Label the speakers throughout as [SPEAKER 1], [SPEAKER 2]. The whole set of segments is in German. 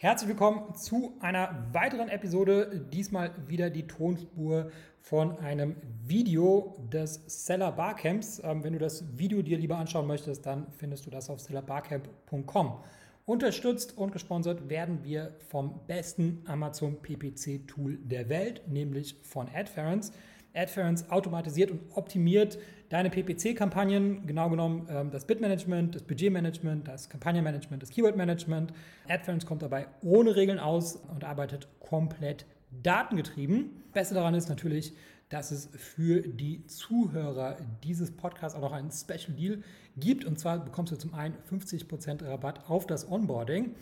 [SPEAKER 1] Herzlich willkommen zu einer weiteren Episode. Diesmal wieder die Tonspur von einem Video des Seller Barcamps. Ähm, wenn du das Video dir lieber anschauen möchtest, dann findest du das auf sellerbarcamp.com. Unterstützt und gesponsert werden wir vom besten Amazon PPC Tool der Welt, nämlich von AdFerence. AdFerence automatisiert und optimiert deine PPC-Kampagnen, genau genommen ähm, das Bitmanagement, das Budgetmanagement, das Kampagnenmanagement, das Keywordmanagement. AdFerence kommt dabei ohne Regeln aus und arbeitet komplett datengetrieben. Beste daran ist natürlich, dass es für die Zuhörer dieses Podcasts auch noch einen Special Deal gibt. Und zwar bekommst du zum einen 50% Rabatt auf das Onboarding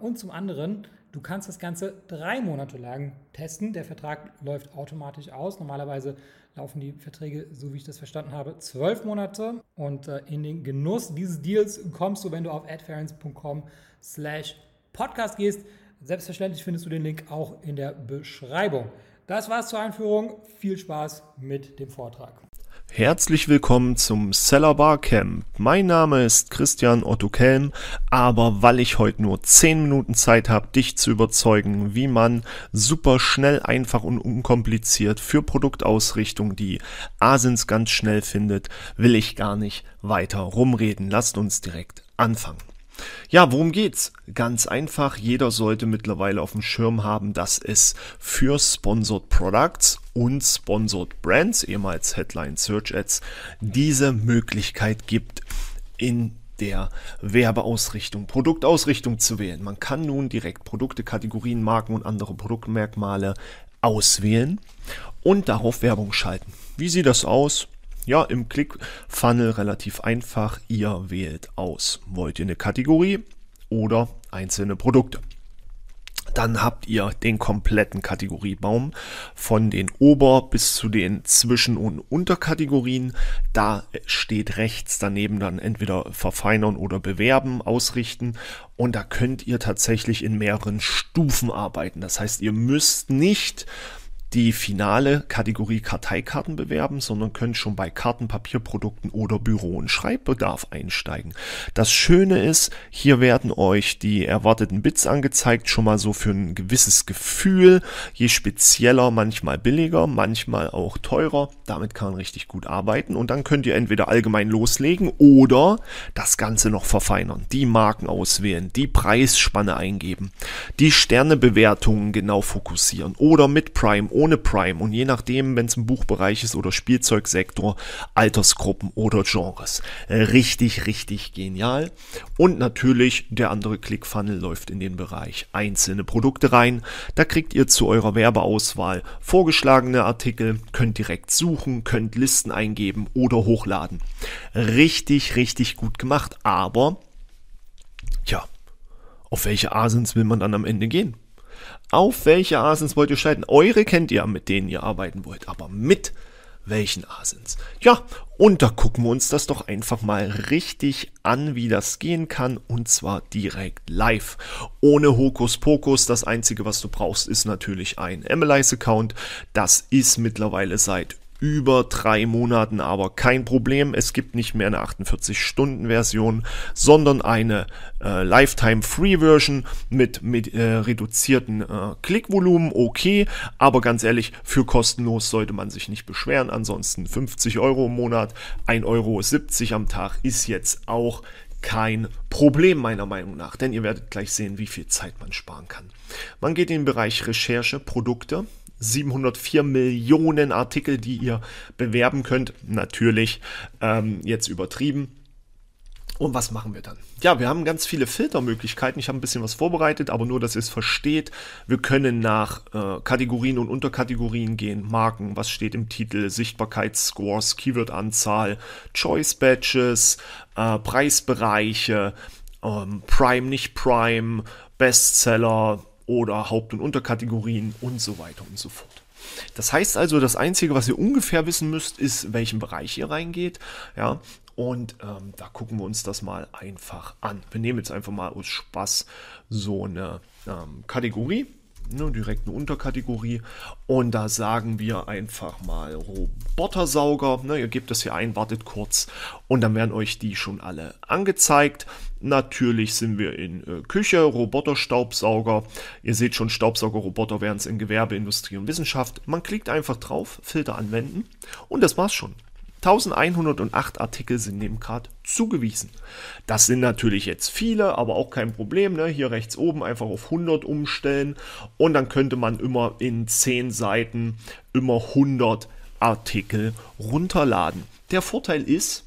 [SPEAKER 1] und zum anderen Du kannst das Ganze drei Monate lang testen. Der Vertrag läuft automatisch aus. Normalerweise laufen die Verträge, so wie ich das verstanden habe, zwölf Monate. Und äh, in den Genuss dieses Deals kommst du, wenn du auf adference.com slash podcast gehst. Selbstverständlich findest du den Link auch in der Beschreibung. Das war's zur Einführung. Viel Spaß mit dem Vortrag.
[SPEAKER 2] Herzlich willkommen zum Seller Bar Camp. Mein Name ist Christian Otto Kelm, aber weil ich heute nur 10 Minuten Zeit habe, dich zu überzeugen, wie man super schnell, einfach und unkompliziert für Produktausrichtung die Asins ganz schnell findet, will ich gar nicht weiter rumreden. Lasst uns direkt anfangen. Ja, worum geht's? Ganz einfach, jeder sollte mittlerweile auf dem Schirm haben, dass es für Sponsored Products und Sponsored Brands, ehemals Headline Search Ads, diese Möglichkeit gibt, in der Werbeausrichtung, Produktausrichtung zu wählen. Man kann nun direkt Produkte, Kategorien, Marken und andere Produktmerkmale auswählen und darauf Werbung schalten. Wie sieht das aus? Ja, im Click-Funnel relativ einfach. Ihr wählt aus. Wollt ihr eine Kategorie oder einzelne Produkte? Dann habt ihr den kompletten Kategoriebaum von den Ober- bis zu den Zwischen- und Unterkategorien. Da steht rechts daneben dann entweder verfeinern oder bewerben, ausrichten. Und da könnt ihr tatsächlich in mehreren Stufen arbeiten. Das heißt, ihr müsst nicht die finale Kategorie Karteikarten bewerben, sondern könnt schon bei Karten, Papierprodukten oder Büro- und Schreibbedarf einsteigen. Das Schöne ist, hier werden euch die erwarteten Bits angezeigt, schon mal so für ein gewisses Gefühl. Je spezieller, manchmal billiger, manchmal auch teurer. Damit kann man richtig gut arbeiten und dann könnt ihr entweder allgemein loslegen oder das Ganze noch verfeinern. Die Marken auswählen, die Preisspanne eingeben, die Sternebewertungen genau fokussieren oder mit Prime ohne Prime und je nachdem, wenn es ein Buchbereich ist oder Spielzeugsektor, Altersgruppen oder Genres. Richtig, richtig genial. Und natürlich der andere ClickFunnel läuft in den Bereich einzelne Produkte rein. Da kriegt ihr zu eurer Werbeauswahl vorgeschlagene Artikel, könnt direkt suchen, könnt Listen eingeben oder hochladen. Richtig, richtig gut gemacht. Aber, tja, auf welche Asens will man dann am Ende gehen? Auf welche Asens wollt ihr schalten? Eure kennt ihr, mit denen ihr arbeiten wollt, aber mit welchen Asens? Ja, und da gucken wir uns das doch einfach mal richtig an, wie das gehen kann, und zwar direkt live. Ohne Hokuspokus. Das einzige, was du brauchst, ist natürlich ein MLIs-Account. Das ist mittlerweile seit über drei Monaten aber kein Problem. Es gibt nicht mehr eine 48-Stunden-Version, sondern eine äh, Lifetime-Free-Version mit, mit äh, reduzierten äh, Klickvolumen. Okay, aber ganz ehrlich, für kostenlos sollte man sich nicht beschweren. Ansonsten 50 Euro im Monat, 1,70 Euro am Tag ist jetzt auch kein Problem meiner Meinung nach, denn ihr werdet gleich sehen, wie viel Zeit man sparen kann. Man geht in den Bereich Recherche, Produkte, 704 Millionen Artikel, die ihr bewerben könnt. Natürlich ähm, jetzt übertrieben. Und was machen wir dann? Ja, wir haben ganz viele Filtermöglichkeiten. Ich habe ein bisschen was vorbereitet, aber nur, dass ihr es versteht. Wir können nach äh, Kategorien und Unterkategorien gehen, Marken, was steht im Titel, Sichtbarkeitsscores, Keyword-Anzahl, Choice-Badges, äh, Preisbereiche, ähm, Prime, nicht Prime, Bestseller, oder Haupt- und Unterkategorien und so weiter und so fort. Das heißt also, das Einzige, was ihr ungefähr wissen müsst, ist, welchen Bereich ihr reingeht. Ja, und ähm, da gucken wir uns das mal einfach an. Wir nehmen jetzt einfach mal aus Spaß so eine ähm, Kategorie. Ne, direkt eine Unterkategorie. Und da sagen wir einfach mal Robotersauger. Ne, ihr gebt das hier ein, wartet kurz und dann werden euch die schon alle angezeigt. Natürlich sind wir in äh, Küche, Roboterstaubsauger. Ihr seht schon, Staubsaugerroboter wären es in Gewerbe, Industrie und Wissenschaft. Man klickt einfach drauf, Filter anwenden und das war's schon. 1108 Artikel sind dem Card zugewiesen. Das sind natürlich jetzt viele, aber auch kein Problem. Ne? Hier rechts oben einfach auf 100 umstellen und dann könnte man immer in 10 Seiten immer 100 Artikel runterladen. Der Vorteil ist,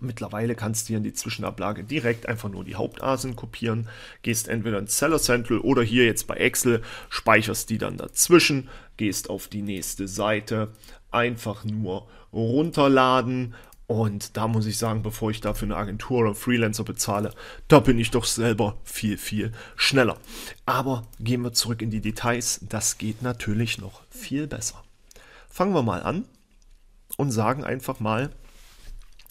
[SPEAKER 2] Mittlerweile kannst du hier in die Zwischenablage direkt einfach nur die Hauptasen kopieren, gehst entweder ins Seller Central oder hier jetzt bei Excel, speicherst die dann dazwischen, gehst auf die nächste Seite, einfach nur runterladen. Und da muss ich sagen, bevor ich dafür eine Agentur oder Freelancer bezahle, da bin ich doch selber viel, viel schneller. Aber gehen wir zurück in die Details. Das geht natürlich noch viel besser. Fangen wir mal an und sagen einfach mal,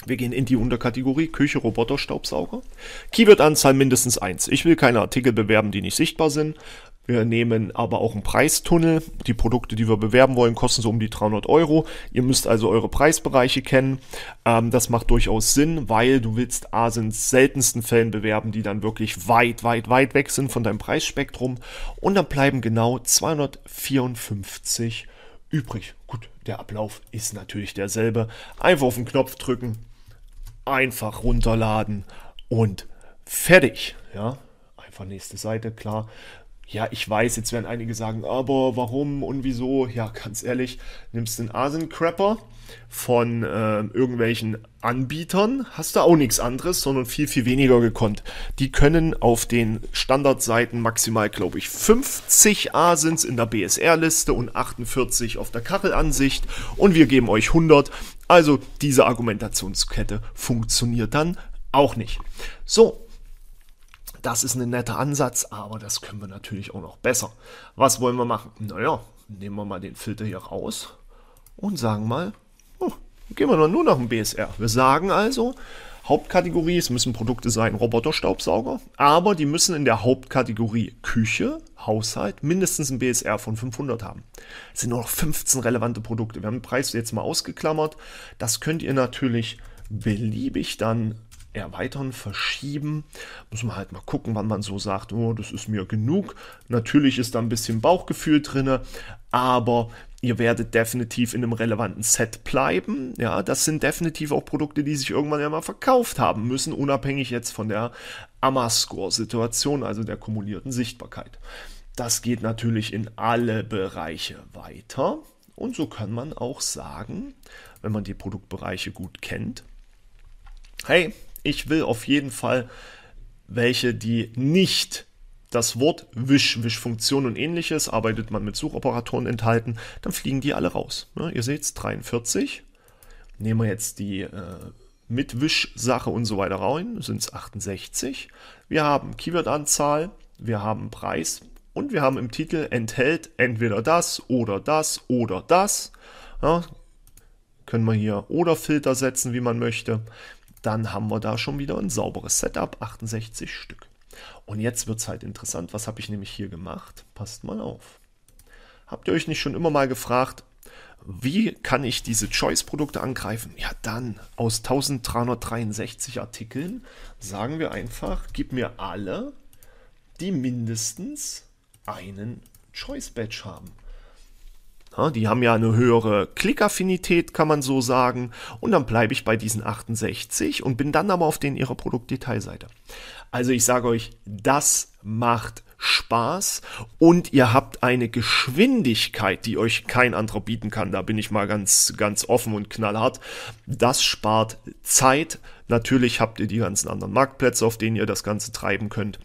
[SPEAKER 2] wir gehen in die Unterkategorie Küche Roboter Staubsauger. Keyword-Anzahl mindestens 1. Ich will keine Artikel bewerben, die nicht sichtbar sind. Wir nehmen aber auch einen Preistunnel. Die Produkte, die wir bewerben wollen, kosten so um die 300 Euro. Ihr müsst also eure Preisbereiche kennen. Ähm, das macht durchaus Sinn, weil du willst A in seltensten Fällen bewerben, die dann wirklich weit, weit, weit weg sind von deinem Preisspektrum. Und dann bleiben genau 254 übrig. Gut, der Ablauf ist natürlich derselbe. Einfach auf den Knopf drücken, einfach runterladen und fertig. Ja, einfach nächste Seite, klar. Ja, ich weiß, jetzt werden einige sagen, aber warum und wieso? Ja, ganz ehrlich, nimmst den Asen-Crapper von äh, irgendwelchen Anbietern, hast du auch nichts anderes, sondern viel, viel weniger gekonnt. Die können auf den Standardseiten maximal, glaube ich, 50 Asins in der BSR-Liste und 48 auf der Kachelansicht und wir geben euch 100. Also diese Argumentationskette funktioniert dann auch nicht. So, das ist ein netter Ansatz, aber das können wir natürlich auch noch besser. Was wollen wir machen? Naja, nehmen wir mal den Filter hier raus und sagen mal, oh, gehen wir nur nach dem BSR. Wir sagen also, Hauptkategorie, es müssen Produkte sein, Roboterstaubsauger, aber die müssen in der Hauptkategorie Küche, Haushalt mindestens ein BSR von 500 haben. Es sind nur noch 15 relevante Produkte. Wir haben den Preis jetzt mal ausgeklammert. Das könnt ihr natürlich beliebig dann erweitern, verschieben. Muss man halt mal gucken, wann man so sagt, oh, das ist mir genug. Natürlich ist da ein bisschen Bauchgefühl drin, aber ihr werdet definitiv in einem relevanten Set bleiben. Ja, das sind definitiv auch Produkte, die sich irgendwann ja mal verkauft haben müssen, unabhängig jetzt von der Amascore-Situation, also der kumulierten Sichtbarkeit. Das geht natürlich in alle Bereiche weiter. Und so kann man auch sagen, wenn man die Produktbereiche gut kennt, hey, ich will auf jeden Fall welche, die nicht das Wort Wisch, Wischfunktion und ähnliches, arbeitet man mit Suchoperatoren enthalten, dann fliegen die alle raus. Ja, ihr seht es, 43. Nehmen wir jetzt die äh, mit Wischsache und so weiter rein, sind es 68. Wir haben Keyword-Anzahl, wir haben Preis und wir haben im Titel enthält entweder das oder das oder das. Ja, können wir hier oder Filter setzen, wie man möchte dann haben wir da schon wieder ein sauberes Setup, 68 Stück. Und jetzt wird es halt interessant, was habe ich nämlich hier gemacht? Passt mal auf. Habt ihr euch nicht schon immer mal gefragt, wie kann ich diese Choice-Produkte angreifen? Ja, dann aus 1363 Artikeln sagen wir einfach, gib mir alle, die mindestens einen Choice-Badge haben. Die haben ja eine höhere Klickaffinität, kann man so sagen. Und dann bleibe ich bei diesen 68 und bin dann aber auf den ihrer Produktdetailseite. Also ich sage euch, das macht Spaß und ihr habt eine Geschwindigkeit, die euch kein anderer bieten kann. Da bin ich mal ganz, ganz offen und knallhart. Das spart Zeit. Natürlich habt ihr die ganzen anderen Marktplätze, auf denen ihr das Ganze treiben könnt.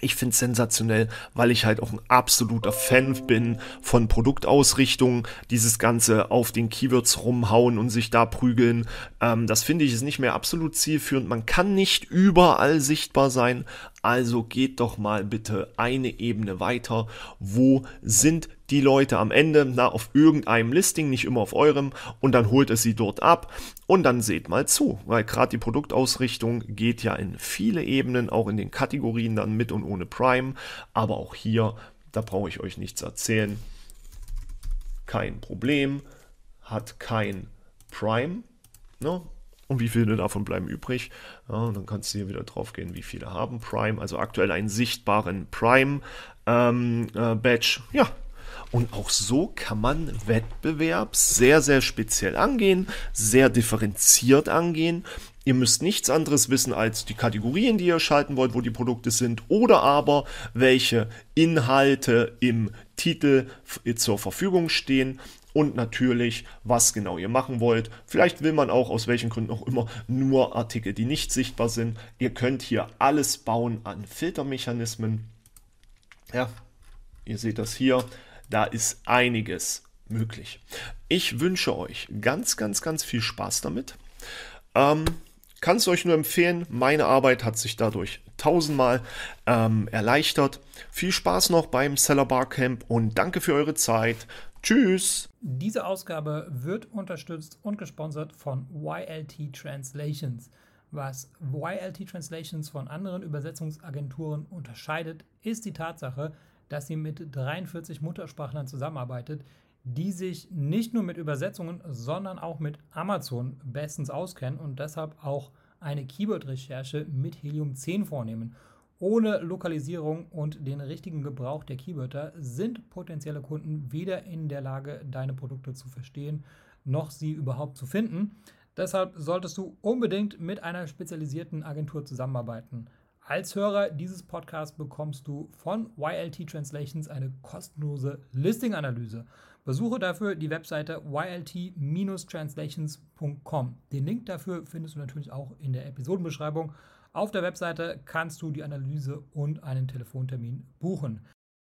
[SPEAKER 2] Ich finde es sensationell, weil ich halt auch ein absoluter Fan bin von Produktausrichtung. Dieses Ganze auf den Keywords rumhauen und sich da prügeln. Ähm, das finde ich ist nicht mehr absolut zielführend. Man kann nicht überall sichtbar sein. Also geht doch mal bitte eine Ebene weiter. Wo sind die Leute am Ende na, auf irgendeinem Listing, nicht immer auf eurem, und dann holt es sie dort ab und dann seht mal zu, weil gerade die Produktausrichtung geht ja in viele Ebenen, auch in den Kategorien dann mit und ohne Prime, aber auch hier da brauche ich euch nichts erzählen. Kein Problem, hat kein Prime. Ne? Und wie viele davon bleiben übrig? Ja, dann kannst du hier wieder drauf gehen, wie viele haben Prime. Also aktuell einen sichtbaren Prime-Badge. Ähm, äh, ja, und auch so kann man Wettbewerb sehr, sehr speziell angehen, sehr differenziert angehen. Ihr müsst nichts anderes wissen als die Kategorien, die ihr schalten wollt, wo die Produkte sind, oder aber welche Inhalte im Titel zur Verfügung stehen und natürlich, was genau ihr machen wollt. Vielleicht will man auch aus welchen Gründen auch immer nur Artikel, die nicht sichtbar sind. Ihr könnt hier alles bauen an Filtermechanismen. Ja, ihr seht das hier. Da ist einiges möglich. Ich wünsche euch ganz, ganz, ganz viel Spaß damit. Ähm, kann es euch nur empfehlen. Meine Arbeit hat sich dadurch tausendmal ähm, erleichtert. Viel Spaß noch beim Seller Barcamp und danke für eure Zeit. Tschüss.
[SPEAKER 1] Diese Ausgabe wird unterstützt und gesponsert von YLT Translations. Was YLT Translations von anderen Übersetzungsagenturen unterscheidet, ist die Tatsache, dass sie mit 43 Muttersprachlern zusammenarbeitet, die sich nicht nur mit Übersetzungen, sondern auch mit Amazon bestens auskennen und deshalb auch eine Keyword-Recherche mit Helium 10 vornehmen. Ohne Lokalisierung und den richtigen Gebrauch der Keywörter sind potenzielle Kunden weder in der Lage, deine Produkte zu verstehen, noch sie überhaupt zu finden. Deshalb solltest du unbedingt mit einer spezialisierten Agentur zusammenarbeiten. Als Hörer dieses Podcasts bekommst du von YLT Translations eine kostenlose Listing-Analyse. Besuche dafür die Webseite ylt-translations.com. Den Link dafür findest du natürlich auch in der Episodenbeschreibung. Auf der Webseite kannst du die Analyse und einen Telefontermin buchen.